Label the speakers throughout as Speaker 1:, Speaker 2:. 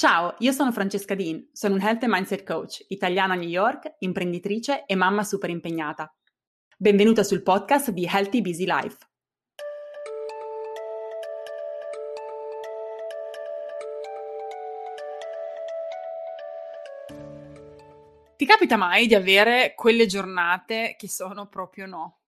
Speaker 1: Ciao, io sono Francesca Dean, sono un Health and Mindset Coach, italiana a New York, imprenditrice e mamma super impegnata. Benvenuta sul podcast di Healthy Busy Life. Ti capita mai di avere quelle giornate che sono proprio no?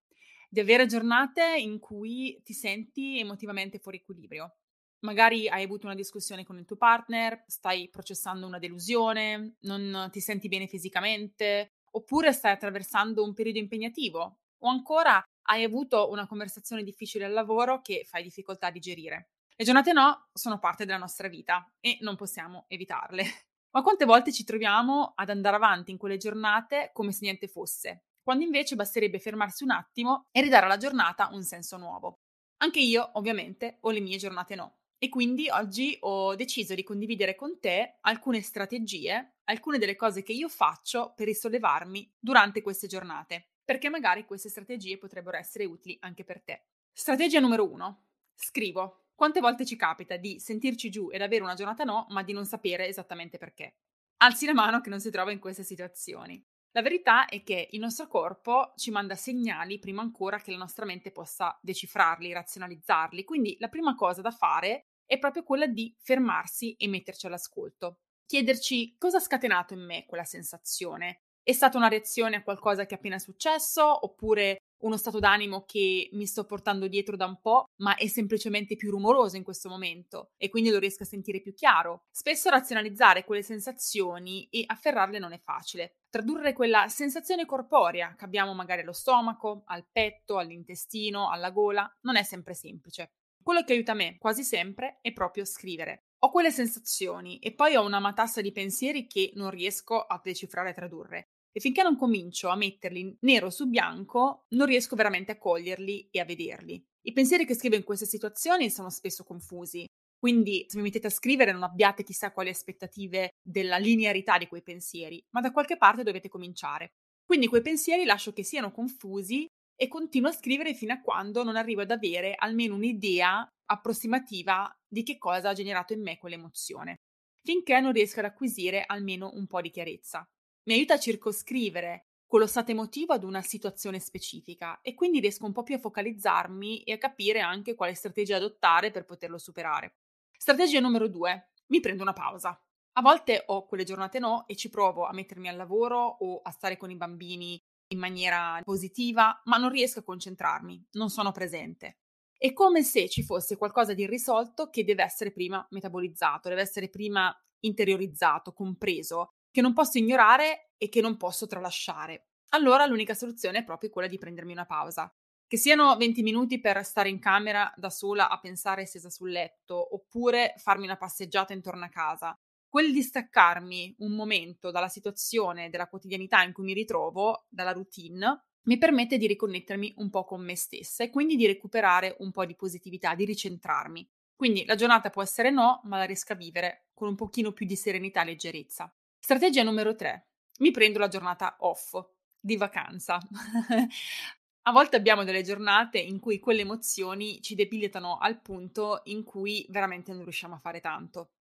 Speaker 1: Di avere giornate in cui ti senti emotivamente fuori equilibrio? Magari hai avuto una discussione con il tuo partner, stai processando una delusione, non ti senti bene fisicamente, oppure stai attraversando un periodo impegnativo, o ancora hai avuto una conversazione difficile al lavoro che fai difficoltà a digerire. Le giornate no sono parte della nostra vita e non possiamo evitarle. Ma quante volte ci troviamo ad andare avanti in quelle giornate come se niente fosse, quando invece basterebbe fermarsi un attimo e ridare alla giornata un senso nuovo. Anche io, ovviamente, ho le mie giornate no. E quindi oggi ho deciso di condividere con te alcune strategie, alcune delle cose che io faccio per risollevarmi durante queste giornate, perché magari queste strategie potrebbero essere utili anche per te. Strategia numero uno. Scrivo. Quante volte ci capita di sentirci giù ed avere una giornata no, ma di non sapere esattamente perché? Alzi la mano che non si trova in queste situazioni. La verità è che il nostro corpo ci manda segnali prima ancora che la nostra mente possa decifrarli, razionalizzarli. Quindi la prima cosa da fare è proprio quella di fermarsi e metterci all'ascolto. Chiederci cosa ha scatenato in me quella sensazione. È stata una reazione a qualcosa che è appena successo oppure uno stato d'animo che mi sto portando dietro da un po', ma è semplicemente più rumoroso in questo momento e quindi lo riesco a sentire più chiaro. Spesso razionalizzare quelle sensazioni e afferrarle non è facile. Tradurre quella sensazione corporea che abbiamo magari allo stomaco, al petto, all'intestino, alla gola, non è sempre semplice. Quello che aiuta me quasi sempre è proprio scrivere. Ho quelle sensazioni e poi ho una matassa di pensieri che non riesco a decifrare e tradurre. E finché non comincio a metterli nero su bianco, non riesco veramente a coglierli e a vederli. I pensieri che scrivo in queste situazioni sono spesso confusi, quindi se mi mettete a scrivere non abbiate chissà quali aspettative della linearità di quei pensieri, ma da qualche parte dovete cominciare. Quindi quei pensieri lascio che siano confusi e continuo a scrivere fino a quando non arrivo ad avere almeno un'idea approssimativa di che cosa ha generato in me quell'emozione, finché non riesco ad acquisire almeno un po' di chiarezza. Mi aiuta a circoscrivere quello stato emotivo ad una situazione specifica e quindi riesco un po' più a focalizzarmi e a capire anche quale strategia adottare per poterlo superare. Strategia numero due. Mi prendo una pausa. A volte ho quelle giornate no e ci provo a mettermi al lavoro o a stare con i bambini in maniera positiva, ma non riesco a concentrarmi, non sono presente. È come se ci fosse qualcosa di irrisolto che deve essere prima metabolizzato, deve essere prima interiorizzato, compreso, che non posso ignorare e che non posso tralasciare. Allora l'unica soluzione è proprio quella di prendermi una pausa. Che siano 20 minuti per stare in camera da sola a pensare stesa sul letto, oppure farmi una passeggiata intorno a casa, quel distaccarmi un momento dalla situazione, della quotidianità in cui mi ritrovo, dalla routine, mi permette di riconnettermi un po' con me stessa e quindi di recuperare un po' di positività, di ricentrarmi. Quindi la giornata può essere no, ma la riesco a vivere con un pochino più di serenità e leggerezza. Strategia numero 3. Mi prendo la giornata off, di vacanza. a volte abbiamo delle giornate in cui quelle emozioni ci debilitano al punto in cui veramente non riusciamo a fare tanto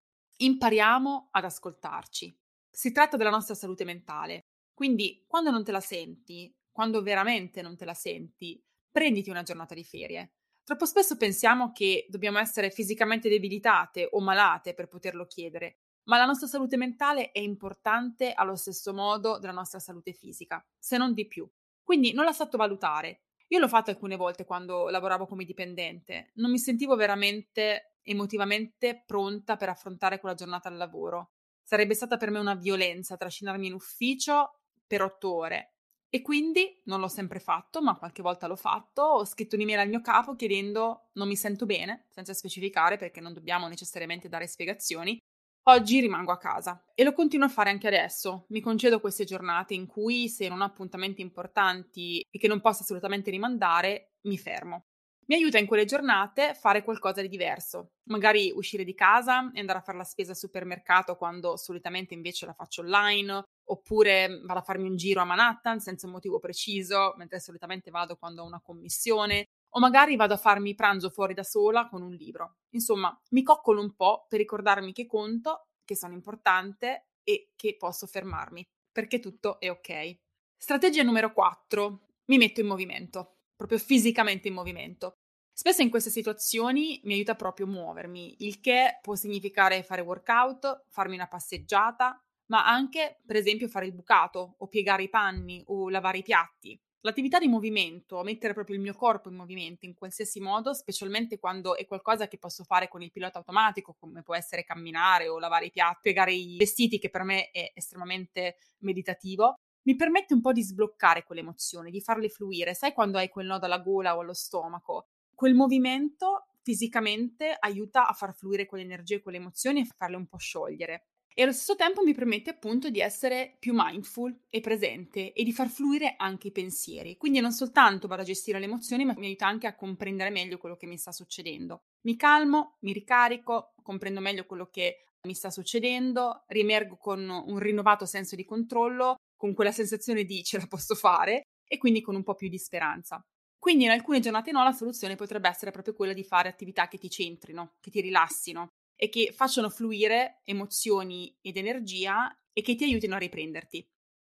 Speaker 1: impariamo ad ascoltarci. Si tratta della nostra salute mentale. Quindi, quando non te la senti, quando veramente non te la senti, prenditi una giornata di ferie. Troppo spesso pensiamo che dobbiamo essere fisicamente debilitate o malate per poterlo chiedere, ma la nostra salute mentale è importante allo stesso modo della nostra salute fisica, se non di più. Quindi non la sottovalutare. Io l'ho fatto alcune volte quando lavoravo come dipendente, non mi sentivo veramente emotivamente pronta per affrontare quella giornata al lavoro. Sarebbe stata per me una violenza trascinarmi in ufficio per otto ore. E quindi non l'ho sempre fatto, ma qualche volta l'ho fatto. Ho scritto un'email al mio capo chiedendo non mi sento bene, senza specificare perché non dobbiamo necessariamente dare spiegazioni. Oggi rimango a casa e lo continuo a fare anche adesso. Mi concedo queste giornate in cui, se non ho appuntamenti importanti e che non posso assolutamente rimandare, mi fermo. Mi aiuta in quelle giornate fare qualcosa di diverso, magari uscire di casa e andare a fare la spesa al supermercato quando solitamente invece la faccio online, oppure vado a farmi un giro a Manhattan senza un motivo preciso, mentre solitamente vado quando ho una commissione, o magari vado a farmi pranzo fuori da sola con un libro. Insomma, mi coccolo un po' per ricordarmi che conto, che sono importante e che posso fermarmi, perché tutto è ok. Strategia numero 4. Mi metto in movimento, proprio fisicamente in movimento. Spesso in queste situazioni mi aiuta proprio muovermi, il che può significare fare workout, farmi una passeggiata, ma anche, per esempio, fare il bucato o piegare i panni o lavare i piatti. L'attività di movimento, mettere proprio il mio corpo in movimento in qualsiasi modo, specialmente quando è qualcosa che posso fare con il pilota automatico, come può essere camminare o lavare i piatti, piegare i vestiti, che per me è estremamente meditativo, mi permette un po' di sbloccare quelle emozioni, di farle fluire. Sai quando hai quel nodo alla gola o allo stomaco? Quel movimento fisicamente aiuta a far fluire quelle energie, quelle emozioni e farle un po' sciogliere e allo stesso tempo mi permette appunto di essere più mindful e presente e di far fluire anche i pensieri. Quindi non soltanto vado a gestire le emozioni, ma mi aiuta anche a comprendere meglio quello che mi sta succedendo. Mi calmo, mi ricarico, comprendo meglio quello che mi sta succedendo, riemergo con un rinnovato senso di controllo, con quella sensazione di ce la posso fare e quindi con un po' più di speranza. Quindi in alcune giornate no, la soluzione potrebbe essere proprio quella di fare attività che ti centrino, che ti rilassino, e che facciano fluire emozioni ed energia e che ti aiutino a riprenderti.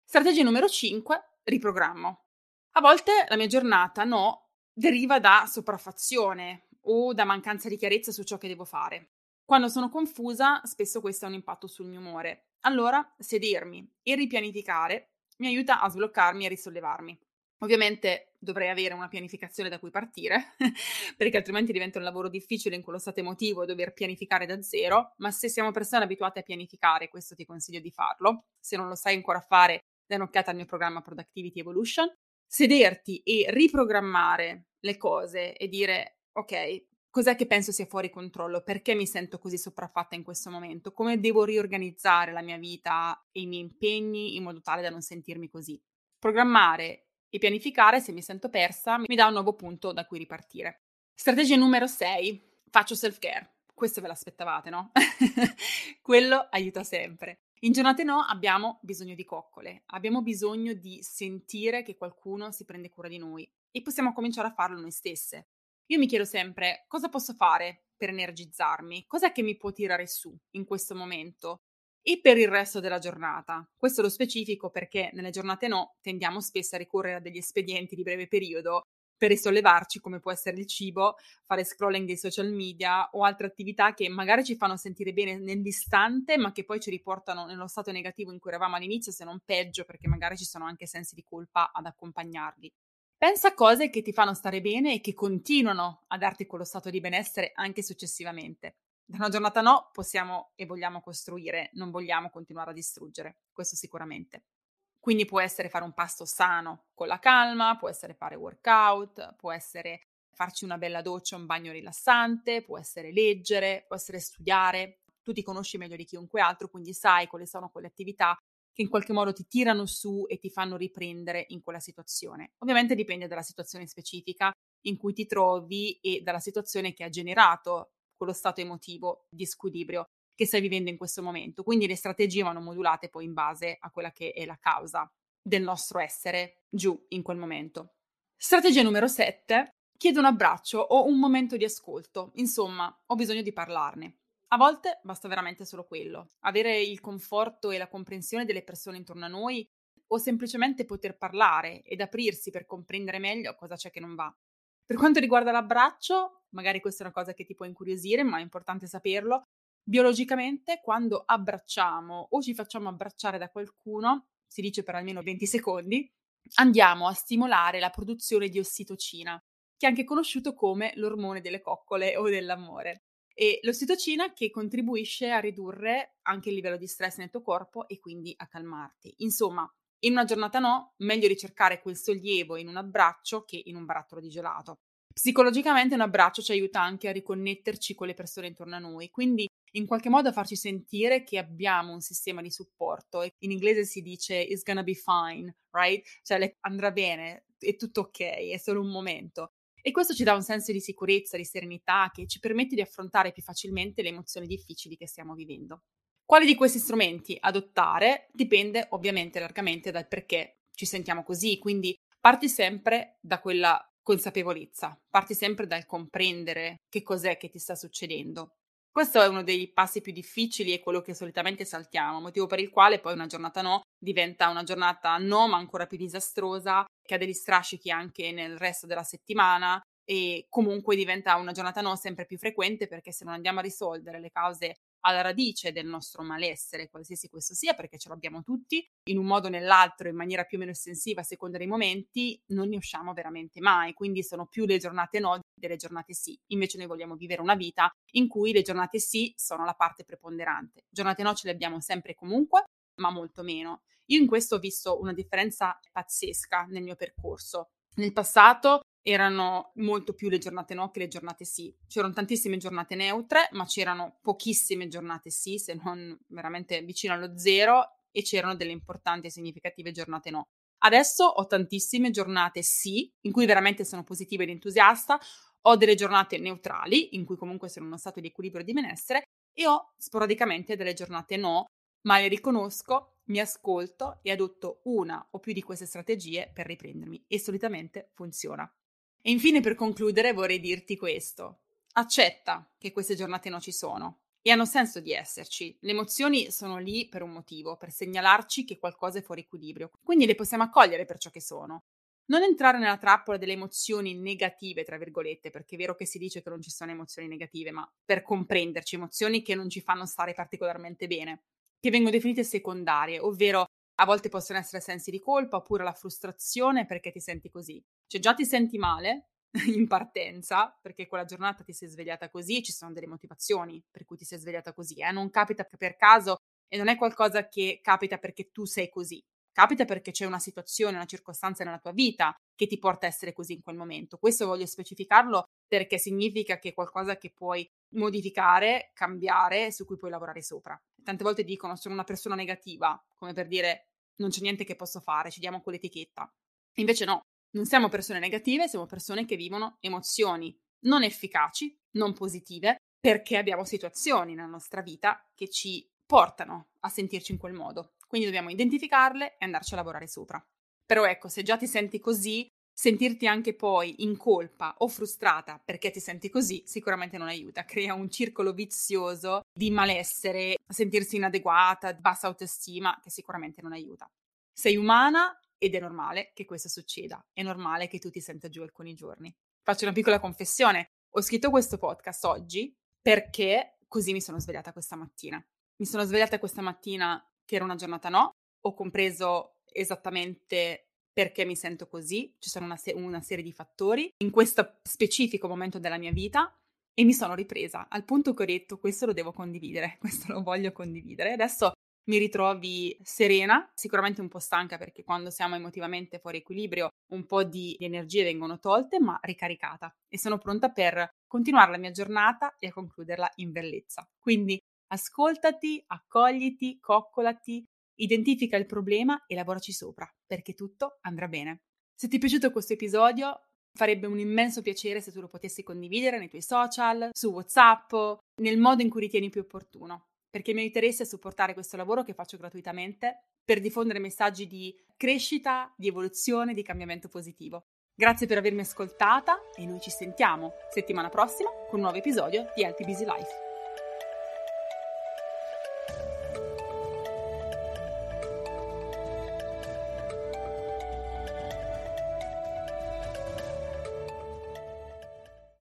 Speaker 1: Strategia numero 5, riprogrammo. A volte la mia giornata no deriva da sopraffazione o da mancanza di chiarezza su ciò che devo fare. Quando sono confusa, spesso questo ha un impatto sul mio umore. Allora, sedermi e ripianificare mi aiuta a sbloccarmi e risollevarmi. Ovviamente dovrei avere una pianificazione da cui partire, perché altrimenti diventa un lavoro difficile in quello stato emotivo dover pianificare da zero, ma se siamo persone abituate a pianificare, questo ti consiglio di farlo. Se non lo sai ancora fare, dai un'occhiata al mio programma Productivity Evolution. Sederti e riprogrammare le cose e dire, ok, cos'è che penso sia fuori controllo? Perché mi sento così sopraffatta in questo momento? Come devo riorganizzare la mia vita e i miei impegni in modo tale da non sentirmi così? Programmare e pianificare, se mi sento persa, mi dà un nuovo punto da cui ripartire. Strategia numero 6. Faccio self-care. Questo ve l'aspettavate, no? Quello aiuta sempre. In giornate no abbiamo bisogno di coccole, abbiamo bisogno di sentire che qualcuno si prende cura di noi e possiamo cominciare a farlo noi stesse. Io mi chiedo sempre cosa posso fare per energizzarmi, cos'è che mi può tirare su in questo momento e per il resto della giornata. Questo lo specifico perché nelle giornate no tendiamo spesso a ricorrere a degli espedienti di breve periodo per risollevarci, come può essere il cibo, fare scrolling dei social media o altre attività che magari ci fanno sentire bene nell'istante, ma che poi ci riportano nello stato negativo in cui eravamo all'inizio, se non peggio, perché magari ci sono anche sensi di colpa ad accompagnarli. Pensa a cose che ti fanno stare bene e che continuano a darti quello stato di benessere anche successivamente. Da una giornata no, possiamo e vogliamo costruire, non vogliamo continuare a distruggere, questo sicuramente. Quindi può essere fare un pasto sano con la calma, può essere fare workout, può essere farci una bella doccia, un bagno rilassante, può essere leggere, può essere studiare. Tu ti conosci meglio di chiunque altro, quindi sai quali sono quelle attività che in qualche modo ti tirano su e ti fanno riprendere in quella situazione. Ovviamente dipende dalla situazione specifica in cui ti trovi e dalla situazione che ha generato quello stato emotivo di squilibrio che stai vivendo in questo momento. Quindi le strategie vanno modulate poi in base a quella che è la causa del nostro essere giù in quel momento. Strategia numero 7. Chiedo un abbraccio o un momento di ascolto. Insomma, ho bisogno di parlarne. A volte basta veramente solo quello, avere il conforto e la comprensione delle persone intorno a noi o semplicemente poter parlare ed aprirsi per comprendere meglio cosa c'è che non va. Per quanto riguarda l'abbraccio, magari questa è una cosa che ti può incuriosire, ma è importante saperlo. Biologicamente, quando abbracciamo o ci facciamo abbracciare da qualcuno, si dice per almeno 20 secondi, andiamo a stimolare la produzione di ossitocina, che è anche conosciuto come l'ormone delle coccole o dell'amore. E l'ossitocina che contribuisce a ridurre anche il livello di stress nel tuo corpo e quindi a calmarti. Insomma, in una giornata no, meglio ricercare quel sollievo in un abbraccio che in un barattolo di gelato. Psicologicamente un abbraccio ci aiuta anche a riconnetterci con le persone intorno a noi, quindi in qualche modo a farci sentire che abbiamo un sistema di supporto. In inglese si dice it's gonna be fine, right? Cioè andrà bene, è tutto ok, è solo un momento. E questo ci dà un senso di sicurezza, di serenità che ci permette di affrontare più facilmente le emozioni difficili che stiamo vivendo. Quali di questi strumenti adottare dipende ovviamente largamente dal perché ci sentiamo così, quindi parti sempre da quella consapevolezza, parti sempre dal comprendere che cos'è che ti sta succedendo. Questo è uno dei passi più difficili e quello che solitamente saltiamo, motivo per il quale poi una giornata no diventa una giornata no, ma ancora più disastrosa, che ha degli strascichi anche nel resto della settimana e comunque diventa una giornata no sempre più frequente perché se non andiamo a risolvere le cause alla radice del nostro malessere, qualsiasi questo sia, perché ce l'abbiamo tutti, in un modo o nell'altro, in maniera più o meno estensiva a seconda dei momenti, non ne usciamo veramente mai. Quindi sono più le giornate no delle giornate sì. Invece noi vogliamo vivere una vita in cui le giornate sì sono la parte preponderante. Giornate no ce le abbiamo sempre comunque, ma molto meno. Io in questo ho visto una differenza pazzesca nel mio percorso. Nel passato erano molto più le giornate no che le giornate sì. C'erano tantissime giornate neutre, ma c'erano pochissime giornate sì, se non veramente vicino allo zero, e c'erano delle importanti e significative giornate no. Adesso ho tantissime giornate sì, in cui veramente sono positiva ed entusiasta, ho delle giornate neutrali, in cui comunque sono in uno stato di equilibrio e di benessere, e ho sporadicamente delle giornate no, ma le riconosco, mi ascolto e adotto una o più di queste strategie per riprendermi e solitamente funziona. E infine, per concludere, vorrei dirti questo. Accetta che queste giornate non ci sono e hanno senso di esserci. Le emozioni sono lì per un motivo, per segnalarci che qualcosa è fuori equilibrio. Quindi le possiamo accogliere per ciò che sono. Non entrare nella trappola delle emozioni negative, tra virgolette, perché è vero che si dice che non ci sono emozioni negative, ma per comprenderci, emozioni che non ci fanno stare particolarmente bene, che vengono definite secondarie, ovvero a volte possono essere sensi di colpa oppure la frustrazione perché ti senti così. Cioè già ti senti male in partenza perché quella giornata ti sei svegliata così ci sono delle motivazioni per cui ti sei svegliata così. Eh? Non capita per caso e non è qualcosa che capita perché tu sei così. Capita perché c'è una situazione, una circostanza nella tua vita che ti porta a essere così in quel momento. Questo voglio specificarlo perché significa che è qualcosa che puoi modificare, cambiare, su cui puoi lavorare sopra. Tante volte dicono sono una persona negativa, come per dire non c'è niente che posso fare, ci diamo quell'etichetta. Invece no, non siamo persone negative, siamo persone che vivono emozioni non efficaci, non positive, perché abbiamo situazioni nella nostra vita che ci portano a sentirci in quel modo. Quindi dobbiamo identificarle e andarci a lavorare sopra. Però ecco, se già ti senti così, sentirti anche poi in colpa o frustrata perché ti senti così sicuramente non aiuta, crea un circolo vizioso di malessere, sentirsi inadeguata, bassa autostima che sicuramente non aiuta. Sei umana ed è normale che questo succeda, è normale che tu ti senta giù alcuni giorni. Faccio una piccola confessione, ho scritto questo podcast oggi perché così mi sono svegliata questa mattina. Mi sono svegliata questa mattina che era una giornata no, ho compreso esattamente perché mi sento così, ci sono una, se- una serie di fattori in questo specifico momento della mia vita e mi sono ripresa al punto che ho detto questo lo devo condividere, questo lo voglio condividere. Adesso mi ritrovi serena, sicuramente un po' stanca perché quando siamo emotivamente fuori equilibrio un po' di energie vengono tolte, ma ricaricata e sono pronta per continuare la mia giornata e a concluderla in bellezza. Quindi ascoltati, accogliti, coccolati, Identifica il problema e lavoraci sopra, perché tutto andrà bene. Se ti è piaciuto questo episodio, farebbe un immenso piacere se tu lo potessi condividere nei tuoi social, su WhatsApp, nel modo in cui ritieni più opportuno, perché mi interesse supportare questo lavoro che faccio gratuitamente per diffondere messaggi di crescita, di evoluzione, di cambiamento positivo. Grazie per avermi ascoltata e noi ci sentiamo settimana prossima con un nuovo episodio di Healthy Busy Life.